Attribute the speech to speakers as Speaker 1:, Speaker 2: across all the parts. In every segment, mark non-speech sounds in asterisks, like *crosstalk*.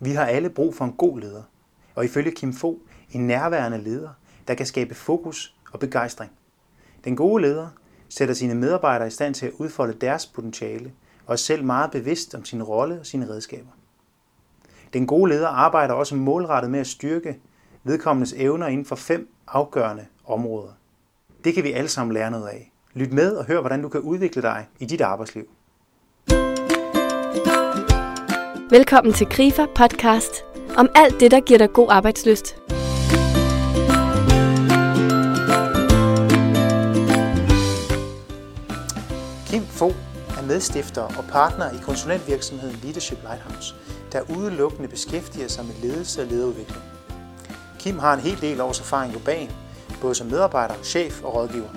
Speaker 1: Vi har alle brug for en god leder, og ifølge Kim Fo en nærværende leder, der kan skabe fokus og begejstring. Den gode leder sætter sine medarbejdere i stand til at udfolde deres potentiale og er selv meget bevidst om sin rolle og sine redskaber. Den gode leder arbejder også målrettet med at styrke vedkommendes evner inden for fem afgørende områder. Det kan vi alle sammen lære noget af. Lyt med og hør, hvordan du kan udvikle dig i dit arbejdsliv.
Speaker 2: Velkommen til Grifer Podcast om alt det, der giver dig god arbejdsløst.
Speaker 1: Kim Fogh er medstifter og partner i konsulentvirksomheden Leadership Lighthouse, der udelukkende beskæftiger sig med ledelse og lederudvikling. Kim har en hel del års erfaring bagen, både som medarbejder, chef og rådgiver.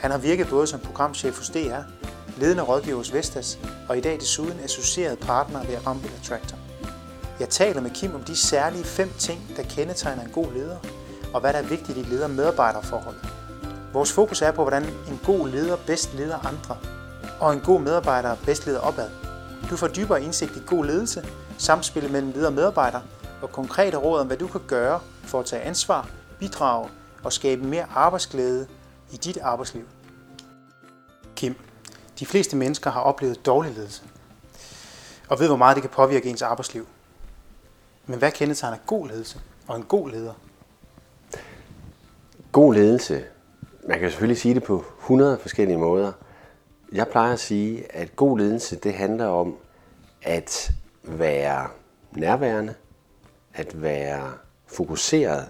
Speaker 1: Han har virket både som programchef hos DR, ledende rådgiver hos Vestas og i dag desuden associeret partner ved Rambøll Attractor. Jeg taler med Kim om de særlige fem ting, der kendetegner en god leder, og hvad der er vigtigt i leder-medarbejderforhold. Vores fokus er på, hvordan en god leder bedst leder andre, og en god medarbejder bedst leder opad. Du får dybere indsigt i god ledelse, samspillet mellem leder og medarbejder, og konkrete råd om, hvad du kan gøre for at tage ansvar, bidrage og skabe mere arbejdsglæde i dit arbejdsliv. Kim, de fleste mennesker har oplevet dårlig ledelse, og ved, hvor meget det kan påvirke ens arbejdsliv. Men hvad kendetegner god ledelse og en god leder?
Speaker 3: God ledelse, man kan selvfølgelig sige det på 100 forskellige måder. Jeg plejer at sige, at god ledelse, det handler om at være nærværende, at være fokuseret,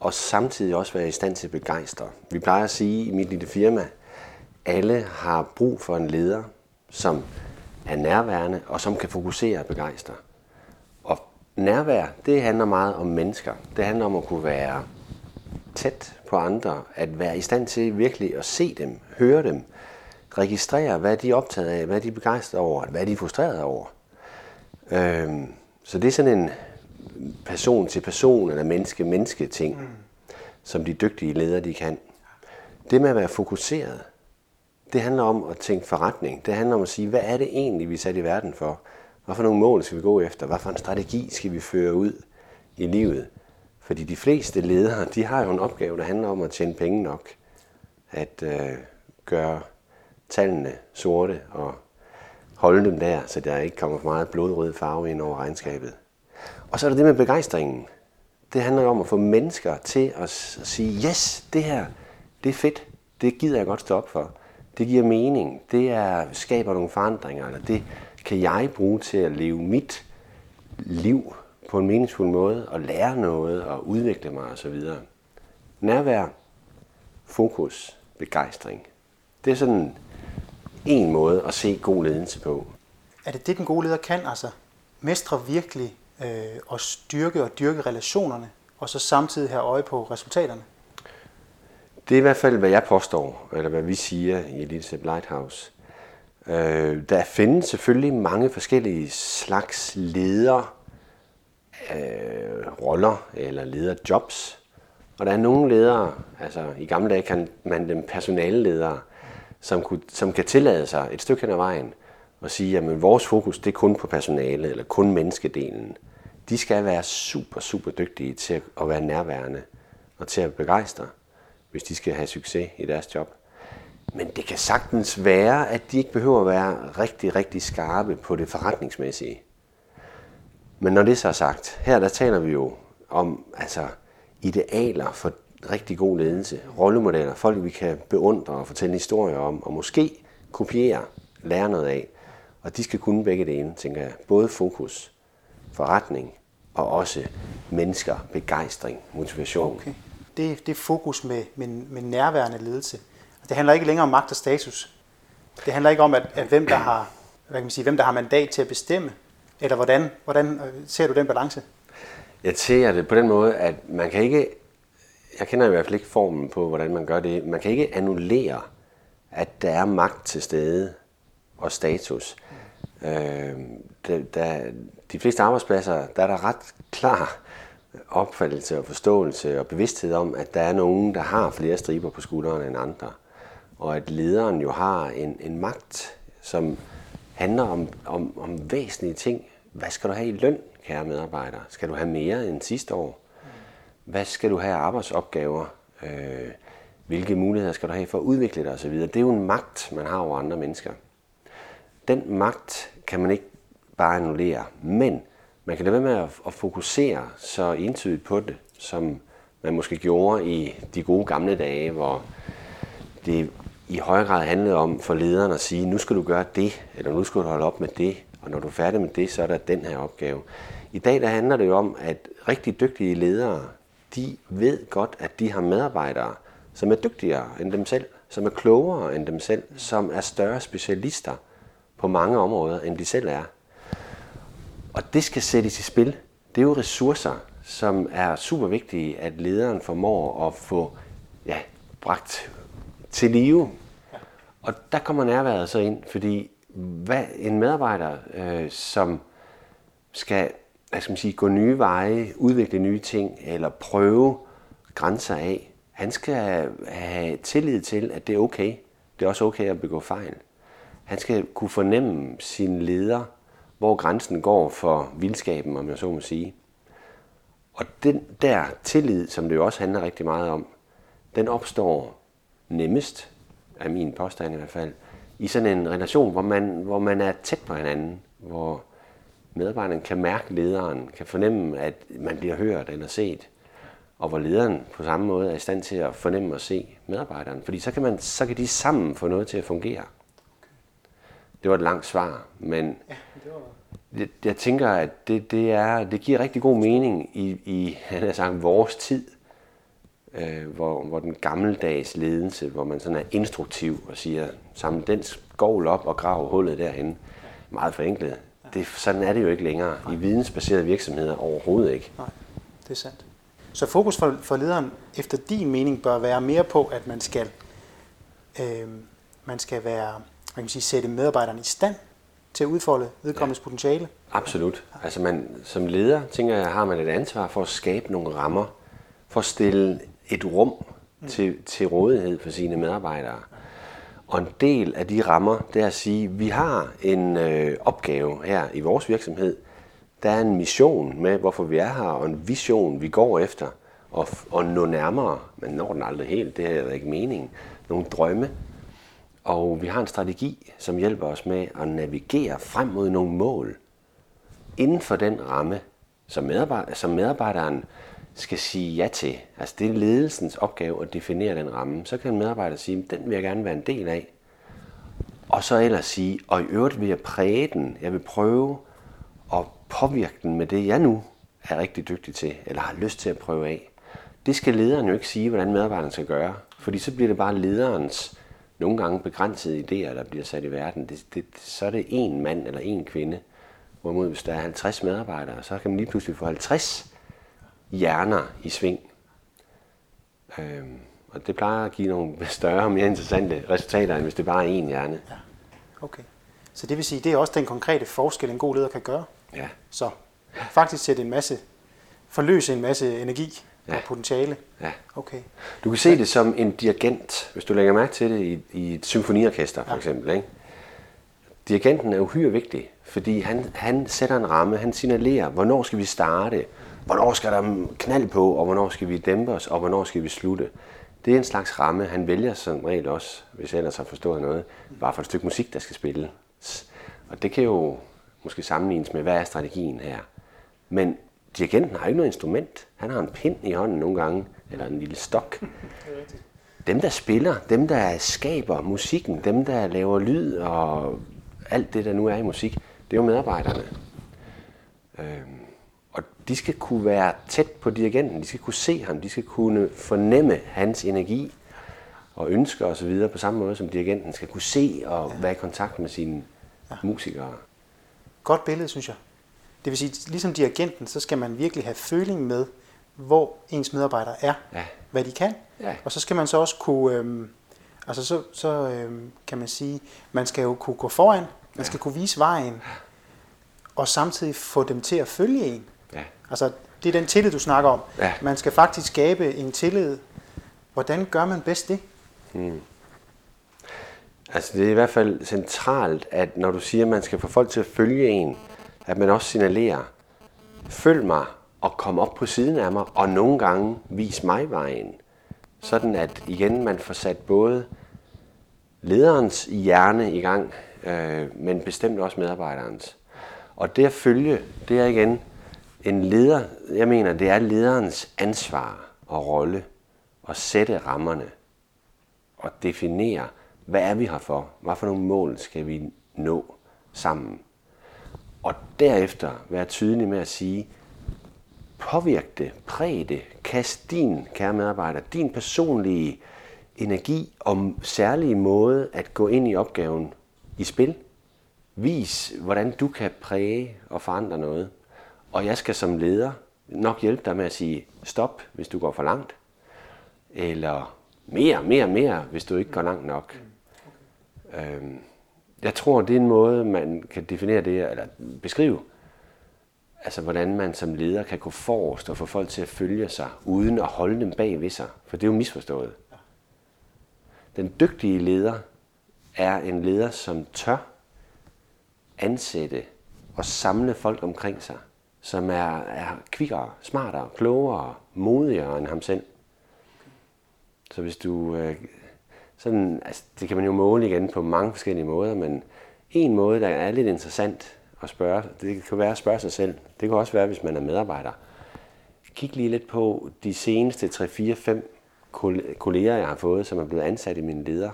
Speaker 3: og samtidig også være i stand til at begejstre. Vi plejer at sige i mit lille firma, alle har brug for en leder, som er nærværende og som kan fokusere og begejstre. Og nærvær, det handler meget om mennesker. Det handler om at kunne være tæt på andre, at være i stand til virkelig at se dem, høre dem, registrere, hvad de er optaget af, hvad de er begejstrede over, hvad de er frustreret over. Øhm, så det er sådan en person til person eller menneske-menneske ting, mm. som de dygtige ledere de kan. Det med at være fokuseret, det handler om at tænke forretning. Det handler om at sige, hvad er det egentlig, vi er sat i verden for? Hvad for nogle mål skal vi gå efter? Hvad for en strategi skal vi føre ud i livet? Fordi de fleste ledere, de har jo en opgave, der handler om at tjene penge nok. At øh, gøre tallene sorte og holde dem der, så der ikke kommer for meget blodrød farve ind over regnskabet. Og så er der det med begejstringen. Det handler om at få mennesker til at sige, yes, det her, det er fedt. Det gider jeg godt stå op for. Det giver mening. Det er, skaber nogle forandringer. Eller det kan jeg bruge til at leve mit liv på en meningsfuld måde og lære noget og udvikle mig osv. Nærvær, fokus, begejstring. Det er sådan en måde at se god ledelse på.
Speaker 1: Er det det, den gode leder kan, altså mestre virkelig øh, og styrke og dyrke relationerne, og så samtidig have øje på resultaterne?
Speaker 3: Det er i hvert fald, hvad jeg påstår, eller hvad vi siger i Elite Lighthouse. Øh, der findes selvfølgelig mange forskellige slags leder, øh, roller eller lederjobs. Og der er nogle ledere, altså i gamle dage kan man dem personaleledere, som, kunne, som kan tillade sig et stykke hen ad vejen og sige, at vores fokus det er kun på personale eller kun menneskedelen. De skal være super, super dygtige til at være nærværende og til at begejstre hvis de skal have succes i deres job. Men det kan sagtens være, at de ikke behøver at være rigtig, rigtig skarpe på det forretningsmæssige. Men når det så er sagt, her der taler vi jo om altså, idealer for rigtig god ledelse, rollemodeller, folk vi kan beundre og fortælle historier om, og måske kopiere, lære noget af. Og de skal kunne begge dele, tænker jeg. Både fokus, forretning og også mennesker, begejstring, motivation. Okay
Speaker 1: det, det fokus med, med, med nærværende ledelse. Det handler ikke længere om magt og status. Det handler ikke om, at, at hvem, der har, hvad kan man sige, hvem der har mandat til at bestemme, eller hvordan, hvordan øh, ser du den balance?
Speaker 3: Jeg ser det på den måde, at man kan ikke, jeg kender i hvert fald ikke formen på, hvordan man gør det, man kan ikke annullere, at der er magt til stede og status. Øh, der, der, de fleste arbejdspladser, der er der ret klar opfattelse og forståelse og bevidsthed om, at der er nogen, der har flere striber på skuldrene end andre. Og at lederen jo har en, en magt, som handler om, om, om væsentlige ting hvad skal du have i løn, kære medarbejder? Skal du have mere end sidste år? Hvad skal du have af arbejdsopgaver? Øh, hvilke muligheder skal du have for at udvikle dig osv.? Det er jo en magt, man har over andre mennesker. Den magt kan man ikke bare annullere, men man kan lade være med at, at fokusere så entydigt på det, som man måske gjorde i de gode gamle dage, hvor det i høj grad handlede om for lederen at sige, nu skal du gøre det, eller nu skal du holde op med det, og når du er færdig med det, så er der den her opgave. I dag der handler det jo om, at rigtig dygtige ledere, de ved godt, at de har medarbejdere, som er dygtigere end dem selv, som er klogere end dem selv, som er større specialister på mange områder, end de selv er. Og det skal sættes i spil. Det er jo ressourcer, som er super vigtige, at lederen formår at få ja, bragt til live. Og der kommer nærværet så ind, fordi hvad en medarbejder, øh, som skal hvad skal man sige, gå nye veje, udvikle nye ting, eller prøve grænser af, han skal have tillid til, at det er okay. Det er også okay at begå fejl. Han skal kunne fornemme sin leder, hvor grænsen går for vildskaben, om jeg så må sige. Og den der tillid, som det jo også handler rigtig meget om, den opstår nemmest, af min påstand i hvert fald, i sådan en relation, hvor man, hvor man er tæt på hinanden, hvor medarbejderen kan mærke lederen, kan fornemme, at man bliver hørt eller set, og hvor lederen på samme måde er i stand til at fornemme og se medarbejderen. Fordi så kan, man, så kan de sammen få noget til at fungere. Det var et langt svar, men ja. Jeg, jeg tænker, at det, det, er, det giver rigtig god mening i, i han sagt, vores tid, øh, hvor, hvor den gammeldags ledelse, hvor man sådan er instruktiv og siger, samle den skovl op og grav hullet derhen, meget forenklet. Det, sådan er det jo ikke længere Nej. i vidensbaserede virksomheder overhovedet ikke.
Speaker 1: Nej, det er sandt. Så fokus for, for lederen efter din mening bør være mere på, at man skal, øh, man skal være, man kan sige, sætte medarbejderne i stand til at udfolde vedkommendes ja. potentiale.
Speaker 3: Absolut. Altså man, som leder, tænker jeg, har man et ansvar for at skabe nogle rammer, for at stille et rum mm. til, til rådighed for sine medarbejdere. Og en del af de rammer, det er at sige, at vi har en øh, opgave her i vores virksomhed. Der er en mission med, hvorfor vi er her, og en vision, vi går efter og, og nå nærmere. Men når den aldrig helt, det er ikke meningen. Nogle drømme. Og vi har en strategi, som hjælper os med at navigere frem mod nogle mål. Inden for den ramme, som, medarbejder, som medarbejderen skal sige ja til. Altså det er ledelsens opgave at definere den ramme. Så kan en medarbejder sige, den vil jeg gerne være en del af. Og så ellers sige, og i øvrigt vil jeg præge den. Jeg vil prøve at påvirke den med det, jeg nu er rigtig dygtig til, eller har lyst til at prøve af. Det skal lederen jo ikke sige, hvordan medarbejderen skal gøre. Fordi så bliver det bare lederens nogle gange begrænsede idéer, der bliver sat i verden. Det, det, så er det en mand eller en kvinde. Hvorimod hvis der er 50 medarbejdere, så kan man lige pludselig få 50 hjerner i sving. Øhm, og det plejer at give nogle *laughs* større og mere interessante resultater, end hvis det bare er én hjerne.
Speaker 1: Ja. Okay. Så det vil sige, det er også den konkrete forskel, en god leder kan gøre.
Speaker 3: Ja.
Speaker 1: Så faktisk sætte en masse, forløse en masse energi ja. og potentiale.
Speaker 3: Ja.
Speaker 1: Okay.
Speaker 3: Du kan se det som en dirigent, hvis du lægger mærke til det i, i et symfoniorkester for ja. eksempel. Ikke? Dirigenten er uhyre vigtig, fordi han, han sætter en ramme, han signalerer, hvornår skal vi starte, hvornår skal der knald på, og hvornår skal vi dæmpe os, og hvornår skal vi slutte. Det er en slags ramme, han vælger som regel også, hvis jeg ellers har forstået noget, bare for et stykke musik, der skal spilles. Og det kan jo måske sammenlignes med, hvad er strategien her. Men dirigenten har ikke noget instrument. Han har en pind i hånden nogle gange, eller en lille stok. *laughs* Dem, der spiller, dem, der skaber musikken, dem, der laver lyd og alt det, der nu er i musik, det er jo medarbejderne. Øhm, og de skal kunne være tæt på dirigenten, de skal kunne se ham, de skal kunne fornemme hans energi og ønsker osv. på samme måde som dirigenten skal kunne se og ja. være i kontakt med sine ja. musikere.
Speaker 1: Godt billede, synes jeg. Det vil sige, ligesom dirigenten, så skal man virkelig have føling med, hvor ens medarbejdere er, ja. hvad de kan. Ja. Og så skal man så også kunne, øhm, altså så, så øhm, kan man sige, man skal jo kunne gå foran, man ja. skal kunne vise vejen, og samtidig få dem til at følge en. Ja. Altså, det er den tillid, du snakker om. Ja. Man skal faktisk skabe en tillid. Hvordan gør man bedst det? Hmm.
Speaker 3: Altså, det er i hvert fald centralt, at når du siger, at man skal få folk til at følge en, at man også signalerer, følg mig og kom op på siden af mig, og nogle gange vis mig vejen. Sådan at igen man får sat både lederens hjerne i gang, øh, men bestemt også medarbejderens. Og det at følge, det er igen en leder, jeg mener, det er lederens ansvar og rolle at sætte rammerne og definere, hvad er vi her for? Hvad for nogle mål skal vi nå sammen? Og derefter være tydelig med at sige, påvirk det, præg det, kast din, kære medarbejder, din personlige energi om særlige måde at gå ind i opgaven i spil. Vis, hvordan du kan præge og forandre noget. Og jeg skal som leder nok hjælpe dig med at sige stop, hvis du går for langt. Eller mere, mere, mere, hvis du ikke går langt nok. Øhm, jeg tror, det er en måde, man kan definere det, eller beskrive, altså hvordan man som leder kan gå forrest og få folk til at følge sig, uden at holde dem bag ved sig. For det er jo misforstået. Den dygtige leder er en leder, som tør ansætte og samle folk omkring sig, som er, er kvikkere, smartere, klogere, modigere end ham selv. Så hvis du... Øh, sådan, altså, det kan man jo måle igen på mange forskellige måder, men en måde, der er lidt interessant at spørge, det kan være at spørge sig selv. Det kan også være, hvis man er medarbejder. Kig lige lidt på de seneste 3-4-5 kolleger, jeg har fået, som er blevet ansat i mine leder.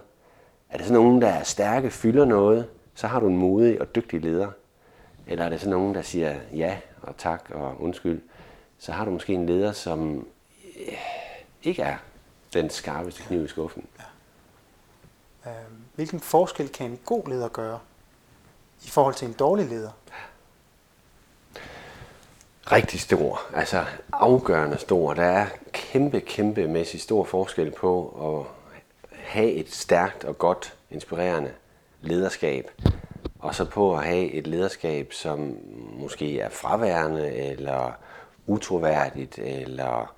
Speaker 3: Er det sådan nogen, der er stærke, fylder noget, så har du en modig og dygtig leder. Eller er det sådan nogen, der siger ja og tak og undskyld, så har du måske en leder, som øh, ikke er den skarpeste kniv i skuffen.
Speaker 1: Ja. Øhm, hvilken forskel kan en god leder gøre i forhold til en dårlig leder?
Speaker 3: Rigtig stor, altså afgørende stor. Der er kæmpe, kæmpe mæssig stor forskel på at have et stærkt og godt, inspirerende lederskab, og så på at have et lederskab, som måske er fraværende, eller utroværdigt, eller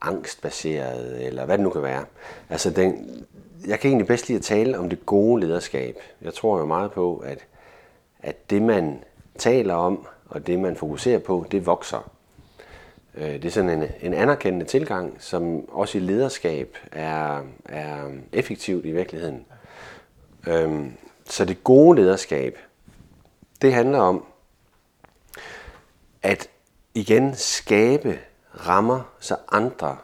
Speaker 3: angstbaseret, eller hvad det nu kan være. Altså, den, jeg kan egentlig bedst lide at tale om det gode lederskab. Jeg tror jo meget på, at, at det man taler om, og det man fokuserer på, det vokser. Øh, det er sådan en, en anerkendende tilgang, som også i lederskab er, er effektivt i virkeligheden. Øhm, så det gode lederskab, det handler om at igen skabe rammer, så andre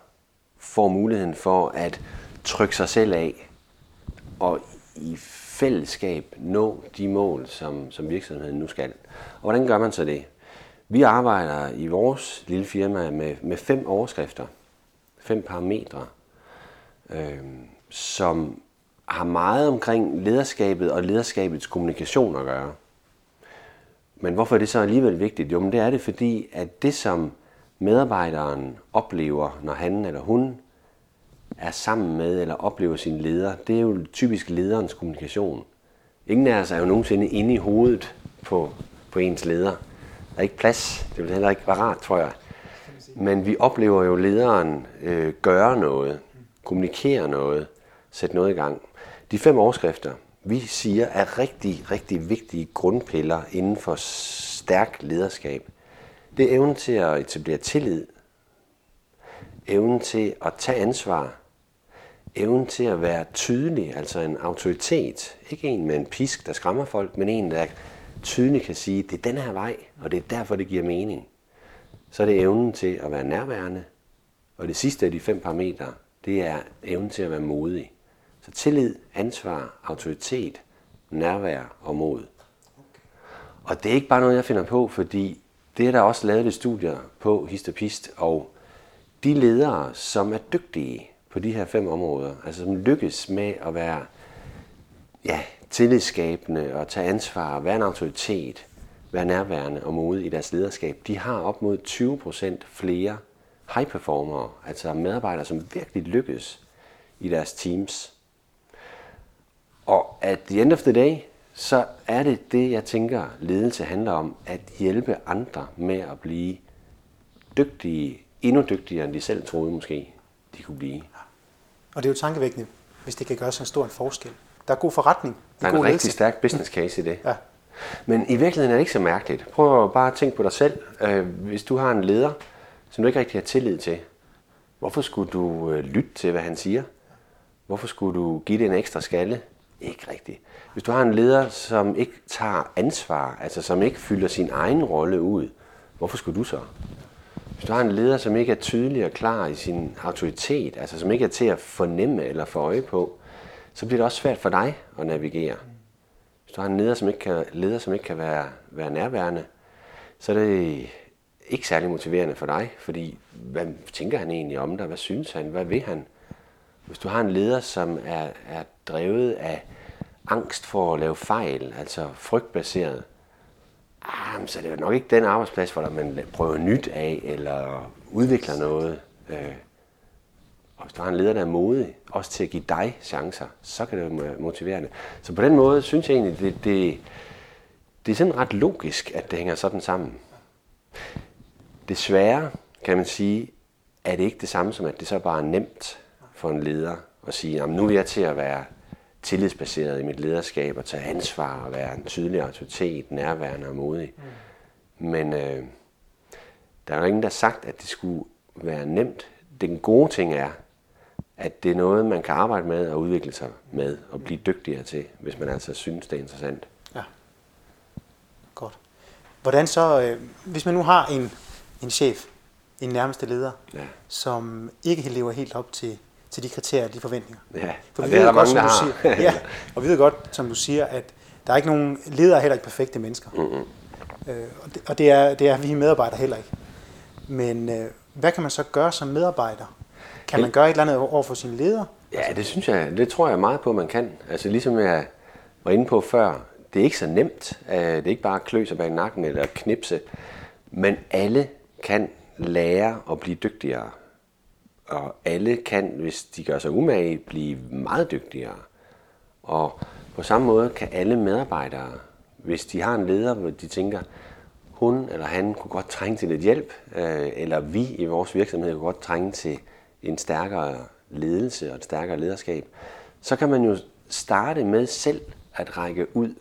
Speaker 3: får muligheden for at trykke sig selv af og i fællesskab nå de mål, som, som virksomheden nu skal. Og hvordan gør man så det? Vi arbejder i vores lille firma med, med fem overskrifter, fem parametre, øh, som har meget omkring lederskabet og lederskabets kommunikation at gøre. Men hvorfor er det så alligevel vigtigt? Jo, men det er det, fordi at det, som medarbejderen oplever, når han eller hun er sammen med eller oplever sin leder, det er jo typisk lederens kommunikation. Ingen af os er jo nogensinde inde i hovedet på, på ens leder. Der er ikke plads. Det vil heller ikke være rart, tror jeg. Men vi oplever jo lederen øh, gøre noget, kommunikere noget, sætte noget i gang. De fem overskrifter, vi siger, er rigtig, rigtig vigtige grundpiller inden for stærk lederskab. Det er evnen til at etablere tillid, evnen til at tage ansvar, evnen til at være tydelig, altså en autoritet. Ikke en med en pisk, der skræmmer folk, men en, der tydeligt kan sige, det er den her vej, og det er derfor, det giver mening. Så er det evnen til at være nærværende, og det sidste af de fem parametre, det er evnen til at være modig. Så tillid, ansvar, autoritet, nærvær og mod. Og det er ikke bare noget, jeg finder på, fordi det er der også lavet et studier på hist og pist, og de ledere, som er dygtige på de her fem områder, altså som lykkes med at være ja, tillidsskabende og tage ansvar, være en autoritet, være nærværende og modig i deres lederskab, de har op mod 20% flere high performere, altså medarbejdere, som virkelig lykkes i deres teams. Og at the end of the day, så er det det, jeg tænker, ledelse handler om, at hjælpe andre med at blive dygtige, endnu dygtigere, end de selv troede måske, de kunne blive.
Speaker 1: Og det er jo tankevækkende, hvis det kan gøre så en stor en forskel. Der er god forretning.
Speaker 3: Der er en rigtig stærk business case i det. Ja. Men i virkeligheden er det ikke så mærkeligt. Prøv bare at tænke på dig selv. Øh, hvis du har en leder, som du ikke rigtig har tillid til, hvorfor skulle du øh, lytte til, hvad han siger? Hvorfor skulle du give det en ekstra skalle? Ikke rigtigt. Hvis du har en leder, som ikke tager ansvar, altså som ikke fylder sin egen rolle ud, hvorfor skulle du så? Hvis du har en leder, som ikke er tydelig og klar i sin autoritet, altså som ikke er til at fornemme eller få øje på, så bliver det også svært for dig at navigere. Hvis du har en leder, som ikke kan, leder, som ikke kan være, være nærværende, så er det ikke særlig motiverende for dig, fordi hvad tænker han egentlig om dig? Hvad synes han? Hvad vil han? Hvis du har en leder, som er, er drevet af angst for at lave fejl, altså frygtbaseret, ah, så er det er nok ikke den arbejdsplads, hvor man prøver nyt af, eller udvikler noget. Øh, og hvis du har en leder, der er modig, også til at give dig chancer, så kan det være motiverende. Så på den måde synes jeg egentlig, det, det, det er sådan ret logisk, at det hænger sådan sammen. Desværre, kan man sige, er det ikke det samme som, at det så bare er nemt for en leder at sige, nu er jeg til at være tillidsbaseret i mit lederskab og tage ansvar og være en tydelig autoritet, nærværende og modig. Mm. Men øh, der er jo ingen, der har sagt, at det skulle være nemt. Den gode ting er, at det er noget, man kan arbejde med og udvikle sig med og blive dygtigere til, hvis man altså synes, det er interessant. Ja,
Speaker 1: godt. Hvordan så, øh, hvis man nu har en, en chef, en nærmeste leder, ja. som ikke lever helt op til, til de kriterier, de forventninger.
Speaker 3: Ja, For vi det ved er godt, mange,
Speaker 1: som du siger, ja, og vi ved godt, som du siger, at der er ikke nogen ledere heller ikke perfekte mennesker. Mm-hmm. Øh, og det, og det, er, det er vi medarbejdere heller ikke. Men øh, hvad kan man så gøre som medarbejder kan man gøre et eller andet over for sine ledere?
Speaker 3: Ja, det synes jeg, det tror jeg meget på, man kan. Altså ligesom jeg var inde på før, det er ikke så nemt. Øh, det er ikke bare at klø sig bag nakken eller knipse. Men alle kan lære at blive dygtigere. Og alle kan, hvis de gør sig umage, blive meget dygtigere. Og på samme måde kan alle medarbejdere, hvis de har en leder, hvor de tænker, hun eller han kunne godt trænge til lidt hjælp, øh, eller vi i vores virksomhed kunne godt trænge til en stærkere ledelse og et stærkere lederskab, så kan man jo starte med selv at række ud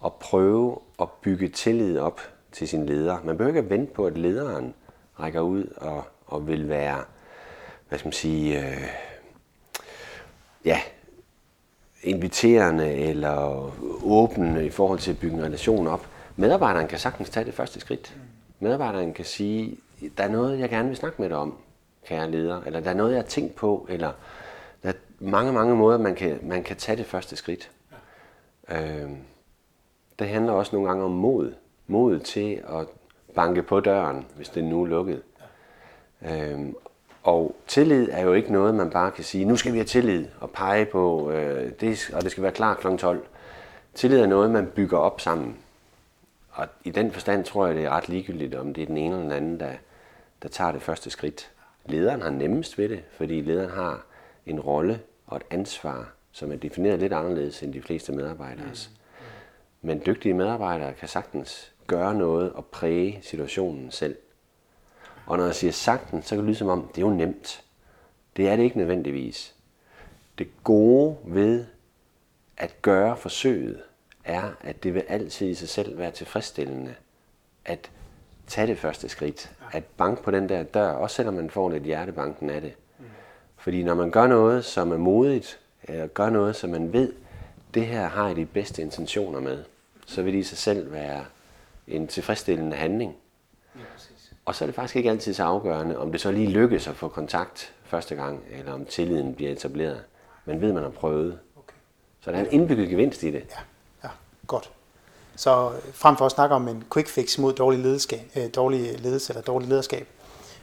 Speaker 3: og prøve at bygge tillid op til sin leder. Man behøver ikke at vente på, at lederen rækker ud og, og vil være, hvad skal man sige, øh, ja, inviterende eller åbne i forhold til at bygge en relation op. Medarbejderen kan sagtens tage det første skridt. Medarbejderen kan sige, der er noget, jeg gerne vil snakke med dig om kære leder, eller der er noget, jeg har tænkt på, eller der er mange, mange måder, man kan, man kan tage det første skridt. Øh, det handler også nogle gange om mod. Mod til at banke på døren, hvis det nu er lukket. Ja. Og tillid er jo ikke noget, man bare kan sige, nu skal vi have tillid og pege på, øh, det, og det skal være klar kl. 12. Tillid er noget, man bygger op sammen. Og i den forstand tror jeg, det er ret ligegyldigt, om det er den ene eller den anden, der, der tager det første skridt. Lederen har nemmest ved det, fordi lederen har en rolle og et ansvar, som er defineret lidt anderledes end de fleste medarbejderes. Mm. Men dygtige medarbejdere kan sagtens gøre noget og præge situationen selv. Og når jeg siger sagtens, så kan det lyde som om, det er jo nemt. Det er det ikke nødvendigvis. Det gode ved at gøre forsøget, er, at det vil altid i sig selv være tilfredsstillende at tage det første skridt. At banke på den der dør, også selvom man får lidt hjertebanken af det. Fordi når man gør noget, som er modigt, eller gør noget, som man ved, det her har jeg de bedste intentioner med, så vil det i sig selv være en tilfredsstillende handling. Og så er det faktisk ikke altid så afgørende, om det så lige lykkes at få kontakt første gang, eller om tilliden bliver etableret. Men ved, man har prøvet. Okay. Så der er en indbygget gevinst i det.
Speaker 1: Ja, ja. godt. Så frem for at snakke om en quick fix mod dårlig, ledeskab, øh, dårlig ledelse eller dårlig lederskab,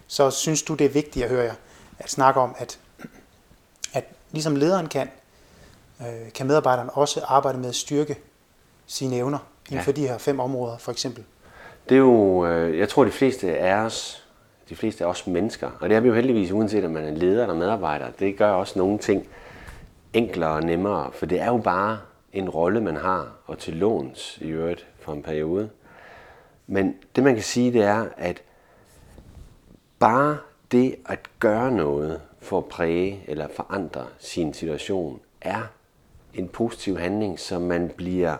Speaker 1: så synes du, det er vigtigt at høre at snakke om, at, at ligesom lederen kan, øh, kan medarbejderen også arbejde med at styrke sine evner inden ja. for de her fem områder, for eksempel.
Speaker 3: Det er jo, øh, jeg tror, de fleste af os, de fleste af os mennesker, og det er vi jo heldigvis, uanset om man er leder eller medarbejder, det gør også nogle ting enklere og nemmere, for det er jo bare en rolle, man har, og til låns i øvrigt for en periode. Men det man kan sige, det er, at bare det at gøre noget for at præge eller forandre sin situation, er en positiv handling, som man bliver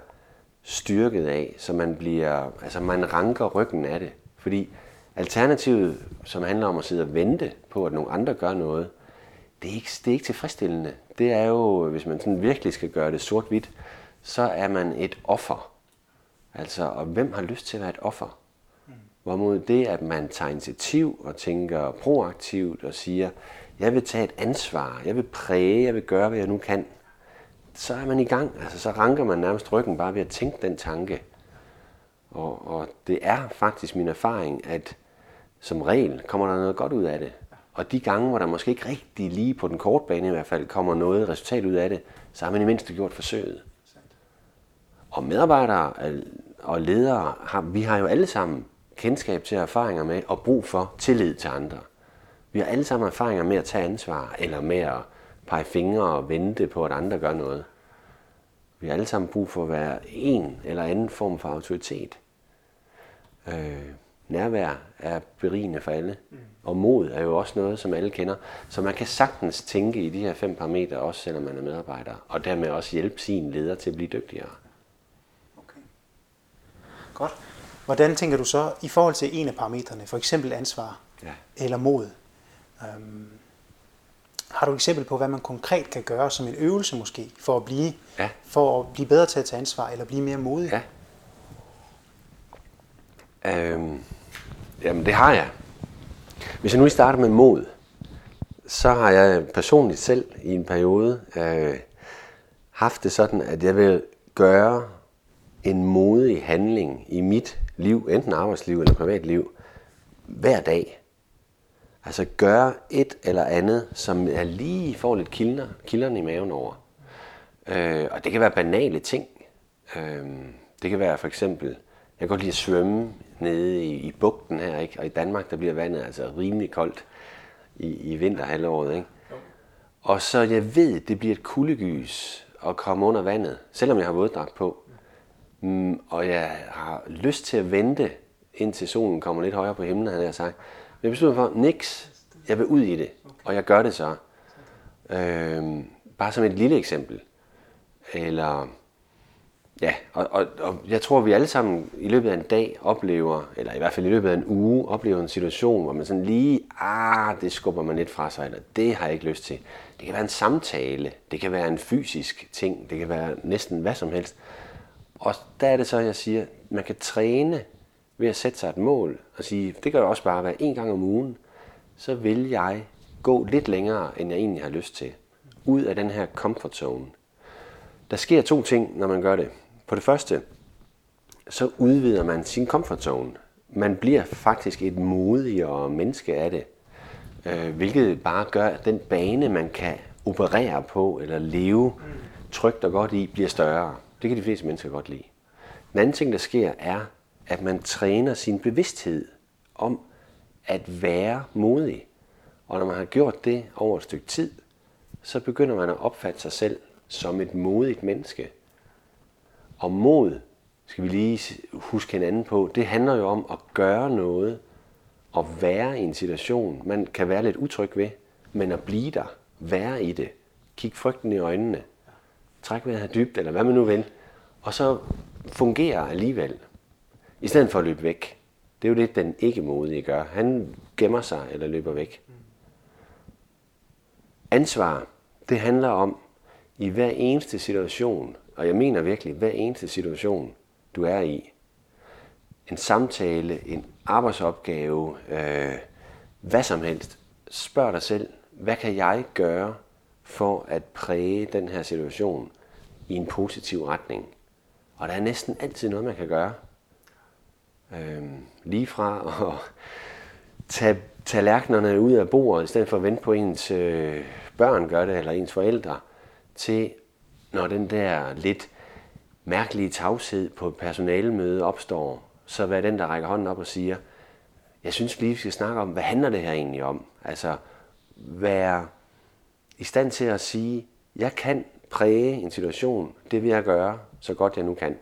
Speaker 3: styrket af, så man bliver, altså man ranker ryggen af det. Fordi alternativet, som handler om at sidde og vente på, at nogle andre gør noget, det er ikke, det er ikke tilfredsstillende. Det er jo, hvis man sådan virkelig skal gøre det sort-hvidt, så er man et offer. Altså, og hvem har lyst til at være et offer? Hvorimod det, at man tager initiativ og tænker proaktivt og siger, jeg vil tage et ansvar, jeg vil præge, jeg vil gøre, hvad jeg nu kan, så er man i gang. Altså, så ranker man nærmest ryggen bare ved at tænke den tanke. Og, og det er faktisk min erfaring, at som regel kommer der noget godt ud af det. Og de gange, hvor der måske ikke rigtig lige på den korte bane i hvert fald kommer noget resultat ud af det, så har man i mindste gjort forsøget. Og medarbejdere og ledere, har, vi har jo alle sammen kendskab til erfaringer med og brug for tillid til andre. Vi har alle sammen erfaringer med at tage ansvar, eller med at pege fingre og vente på, at andre gør noget. Vi har alle sammen brug for at være en eller anden form for autoritet. Øh, nærvær er berigende for alle. Mm. Og mod er jo også noget, som alle kender. Så man kan sagtens tænke i de her fem parametre, også selvom man er medarbejder. Og dermed også hjælpe sin leder til at blive dygtigere.
Speaker 1: Okay. Godt. Hvordan tænker du så i forhold til en af parametrene, for eksempel ansvar ja. eller mod? Øhm, har du et eksempel på, hvad man konkret kan gøre som en øvelse måske, for at blive, ja. for at blive bedre til at tage ansvar, eller blive mere modig?
Speaker 3: Ja. Øhm, jamen, det har jeg. Hvis jeg nu starter med mod, så har jeg personligt selv i en periode øh, haft det sådan, at jeg vil gøre en modig handling i mit liv, enten arbejdsliv eller privatliv, hver dag. Altså gøre et eller andet, som er lige får lidt kilder, kilderne i maven over. Øh, og det kan være banale ting. Øh, det kan være for eksempel, jeg kan godt lide at svømme nede i, i bugten her, ikke? og i Danmark der bliver vandet altså rimelig koldt i, i vinterhalvåret. Ikke? Og så jeg ved, det bliver et kuldegys at komme under vandet, selvom jeg har våddragt på. Mm, og jeg har lyst til at vente, indtil solen kommer lidt højere på himlen, havde jeg sagt. Men jeg beslutter for, niks, jeg vil ud i det, og jeg gør det så. Øhm, bare som et lille eksempel. Eller, ja, og, og, og jeg tror, vi alle sammen i løbet af en dag oplever, eller i hvert fald i løbet af en uge, oplever en situation, hvor man sådan lige, ah, det skubber man lidt fra sig, eller det har jeg ikke lyst til. Det kan være en samtale, det kan være en fysisk ting, det kan være næsten hvad som helst. Og der er det så, jeg siger, man kan træne ved at sætte sig et mål og sige, det kan jo også bare være en gang om ugen, så vil jeg gå lidt længere, end jeg egentlig har lyst til. Ud af den her comfort zone. Der sker to ting, når man gør det. På det første, så udvider man sin comfort zone. Man bliver faktisk et modigere menneske af det. Øh, hvilket bare gør, at den bane, man kan operere på eller leve trygt og godt i, bliver større. Det kan de fleste mennesker godt lide. Den anden ting, der sker, er, at man træner sin bevidsthed om at være modig. Og når man har gjort det over et stykke tid, så begynder man at opfatte sig selv som et modigt menneske. Og mod, skal vi lige huske hinanden på, det handler jo om at gøre noget og være i en situation, man kan være lidt utryg ved, men at blive der, være i det, kig frygten i øjnene, træk vejret dybt, eller hvad man nu vil, og så fungerer alligevel, i stedet for at løbe væk. Det er jo det, den ikke modige gør. Han gemmer sig eller løber væk. Ansvar, det handler om, i hver eneste situation, og jeg mener virkelig, hver eneste situation, du er i, en samtale, en arbejdsopgave, øh, hvad som helst, spørg dig selv, hvad kan jeg gøre for at præge den her situation i en positiv retning? Og der er næsten altid noget, man kan gøre. Øh, lige fra at tage tallerkenerne ud af bordet, i stedet for at vente på ens øh, børn gør det, eller ens forældre, til når den der lidt mærkelige tavshed på et personalemøde opstår, så være den, der rækker hånden op og siger, jeg synes lige, vi skal snakke om, hvad handler det her egentlig om? Altså, være i stand til at sige, jeg kan præge en situation, det vil jeg gøre, så godt jeg nu kan.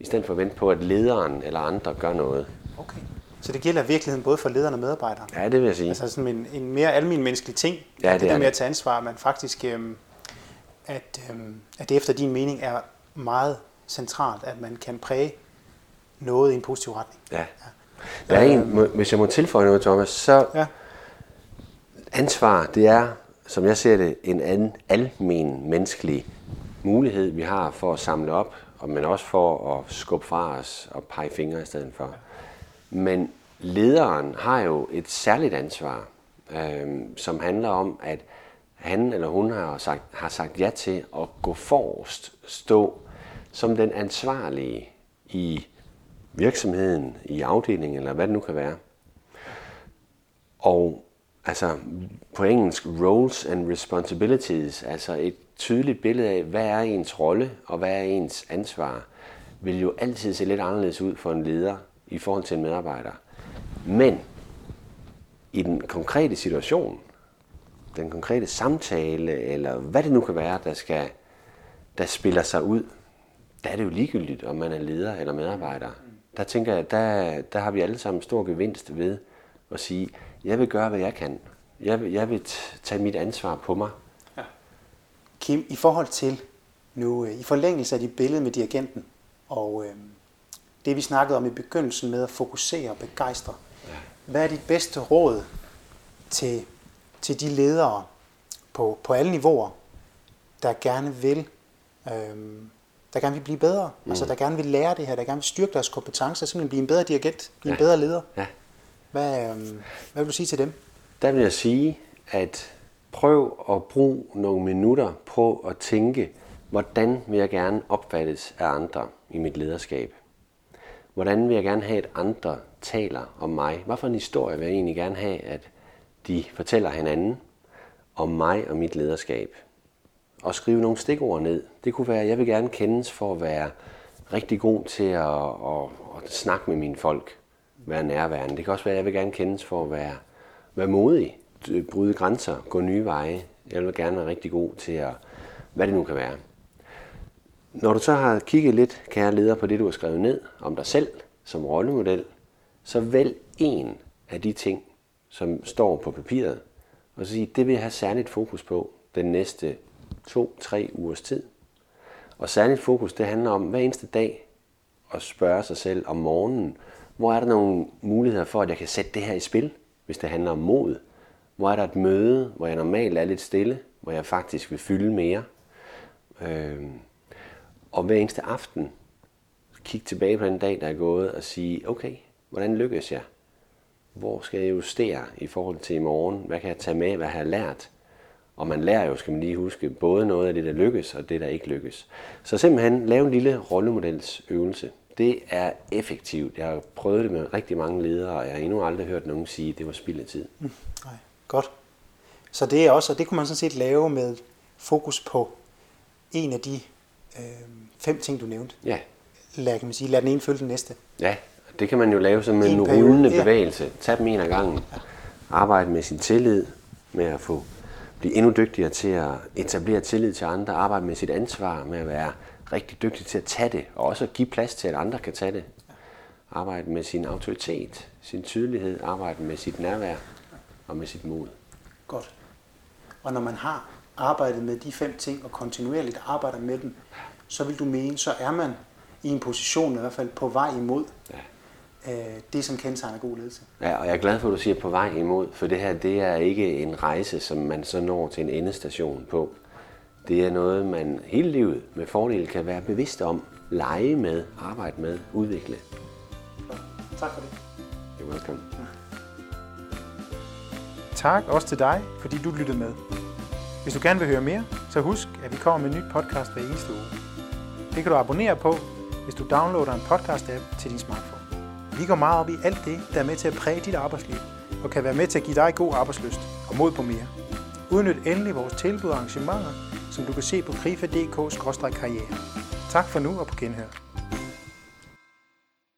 Speaker 3: I stedet for at vente på, at lederen eller andre gør noget.
Speaker 1: Okay. Så det gælder virkeligheden både for lederne og medarbejdere?
Speaker 3: Ja, det vil jeg sige.
Speaker 1: Altså sådan en, en mere almindelig menneskelig ting, ja, det, det der med at tage ansvar, men faktisk, øhm, at, øhm, at det efter din mening er meget centralt, at man kan præge noget i en positiv retning.
Speaker 3: Ja. Der er en, må- hvis jeg må tilføje noget, Thomas, så
Speaker 1: Ja.
Speaker 3: ansvar, det er, som jeg ser det, en anden almen menneskelig mulighed, vi har for at samle op, men også for at skubbe fra os og pege fingre i stedet for. Men lederen har jo et særligt ansvar, øh, som handler om, at han eller hun har sagt, har sagt ja til at gå forrest, stå som den ansvarlige i virksomheden, i afdelingen, eller hvad det nu kan være. Og altså på engelsk, roles and responsibilities, altså et tydeligt billede af, hvad er ens rolle og hvad er ens ansvar, vil jo altid se lidt anderledes ud for en leder i forhold til en medarbejder. Men i den konkrete situation, den konkrete samtale, eller hvad det nu kan være, der, skal, der spiller sig ud, der er det jo ligegyldigt, om man er leder eller medarbejder. Der tænker jeg, der, der har vi alle sammen stor gevinst ved at sige, jeg vil gøre, hvad jeg kan. Jeg vil, jeg vil tage mit ansvar på mig.
Speaker 1: Kim, i forhold til nu, øh, i forlængelse af dit billede med dirigenten, og øh, det vi snakkede om i begyndelsen med at fokusere og begejstre, hvad er dit bedste råd til, til de ledere på, på alle niveauer, der gerne vil, øh, der gerne vil blive bedre, mm. altså der gerne vil lære det her, der gerne vil styrke deres kompetencer, simpelthen blive en bedre dirigent, blive en
Speaker 3: Ja.
Speaker 1: bedre leder.
Speaker 3: Ja.
Speaker 1: Hvad, øh, hvad vil du sige til dem?
Speaker 3: Der vil jeg sige, at prøv at bruge nogle minutter på at tænke, hvordan vil jeg gerne opfattes af andre i mit lederskab? Hvordan vil jeg gerne have, at andre taler om mig? Hvad for en historie vil jeg egentlig gerne have, at de fortæller hinanden om mig og mit lederskab? Og skrive nogle stikord ned. Det kunne være, at jeg vil gerne kendes for at være rigtig god til at, at, at snakke med mine folk. Være nærværende. Det kan også være, at jeg vil gerne kendes for at være, være modig. Øh, bryde grænser. Gå nye veje. Jeg vil gerne være rigtig god til at, hvad det nu kan være. Når du så har kigget lidt, kære leder, på det, du har skrevet ned om dig selv som rollemodel, så vælg en af de ting, som står på papiret, og så sige, det vil jeg have særligt fokus på den næste to-tre ugers tid. Og særligt fokus, det handler om hver eneste dag at spørge sig selv om morgenen, hvor er der nogle muligheder for, at jeg kan sætte det her i spil, hvis det handler om mod. Hvor er der et møde, hvor jeg normalt er lidt stille, hvor jeg faktisk vil fylde mere. Øh, og hver eneste aften kigge tilbage på den dag, der er gået, og sige, okay, hvordan lykkes jeg? Hvor skal jeg justere i forhold til i morgen? Hvad kan jeg tage med? Hvad har jeg lært? Og man lærer jo, skal man lige huske, både noget af det, der lykkes, og det, der ikke lykkes. Så simpelthen lave en lille rollemodelsøvelse. Det er effektivt. Jeg har prøvet det med rigtig mange ledere, og jeg har endnu aldrig hørt nogen sige, at det var spild af tid. Mm.
Speaker 1: Nej, godt. Så det er også, og det kunne man sådan set lave med fokus på en af de øh, fem ting, du nævnte.
Speaker 3: Ja,
Speaker 1: Lad, kan man sige, lad den ene følge den næste.
Speaker 3: Ja, det kan man jo lave som en
Speaker 1: En
Speaker 3: rullende
Speaker 1: ja.
Speaker 3: bevægelse. Tag dem en af gangen. Arbejde med sin tillid, med at få blive endnu dygtigere til at etablere tillid til andre, arbejde med sit ansvar, med at være rigtig dygtig til at tage det, og også at give plads til, at andre kan tage det. Arbejde med sin autoritet, sin tydelighed, arbejde med sit nærvær og med sit mod.
Speaker 1: Godt. Og når man har arbejdet med de fem ting, og kontinuerligt arbejder med dem, så vil du mene, så er man i en position, i hvert fald på vej imod
Speaker 3: Ja.
Speaker 1: øh, det, som kendetegner god ledelse.
Speaker 3: Ja, og jeg er glad for, at du siger på vej imod, for det her, det er ikke en rejse, som man så når til en endestation på. Det er noget, man hele livet med fordel kan være bevidst om, lege med, arbejde med, udvikle.
Speaker 1: Tak for det.
Speaker 3: You're welcome.
Speaker 1: Tak også til dig, fordi du lyttede med. Hvis du gerne vil høre mere, så husk, at vi kommer med en ny podcast hver eneste uge. Det kan du abonnere på, hvis du downloader en podcast-app til din smartphone. Vi går meget op i alt det, der er med til at præge dit arbejdsliv, og kan være med til at give dig god arbejdsløst og mod på mere. Udnyt endelig vores tilbud og arrangementer, som du kan se på krifa.dk-karriere. Tak for nu og på genhør.